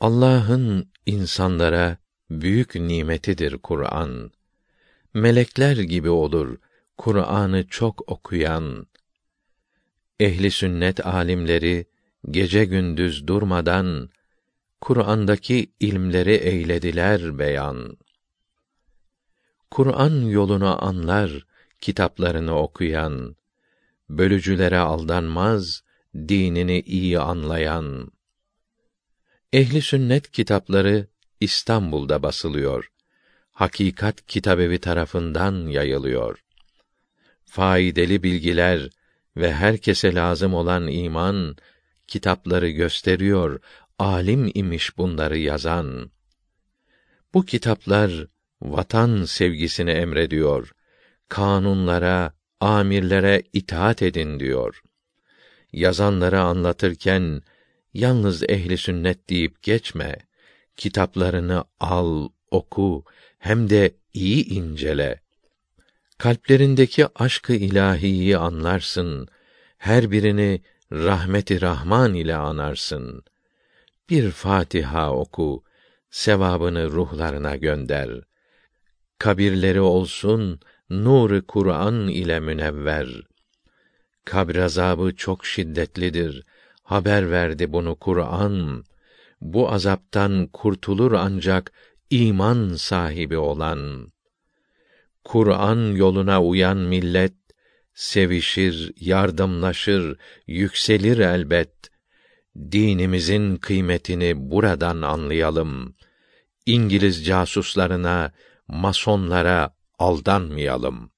Allah'ın insanlara büyük nimetidir Kur'an. Melekler gibi olur Kur'an'ı çok okuyan. Ehli sünnet alimleri gece gündüz durmadan Kur'an'daki ilmleri eylediler beyan. Kur'an yolunu anlar kitaplarını okuyan, bölücülere aldanmaz, dinini iyi anlayan. Ehli sünnet kitapları İstanbul'da basılıyor. Hakikat Kitabevi tarafından yayılıyor. Faydalı bilgiler ve herkese lazım olan iman kitapları gösteriyor. Alim imiş bunları yazan. Bu kitaplar vatan sevgisini emrediyor. Kanunlara, amirlere itaat edin diyor. Yazanları anlatırken yalnız ehli sünnet deyip geçme. Kitaplarını al, oku, hem de iyi incele. Kalplerindeki aşkı ilahiyi anlarsın. Her birini rahmeti Rahman ile anarsın. Bir Fatiha oku, sevabını ruhlarına gönder. Kabirleri olsun nuru Kur'an ile münevver. Kabr azabı çok şiddetlidir. Haber verdi bunu Kur'an. Bu azaptan kurtulur ancak iman sahibi olan. Kur'an yoluna uyan millet sevişir, yardımlaşır, yükselir elbet. Dinimizin kıymetini buradan anlayalım. İngiliz casuslarına, masonlara aldanmayalım.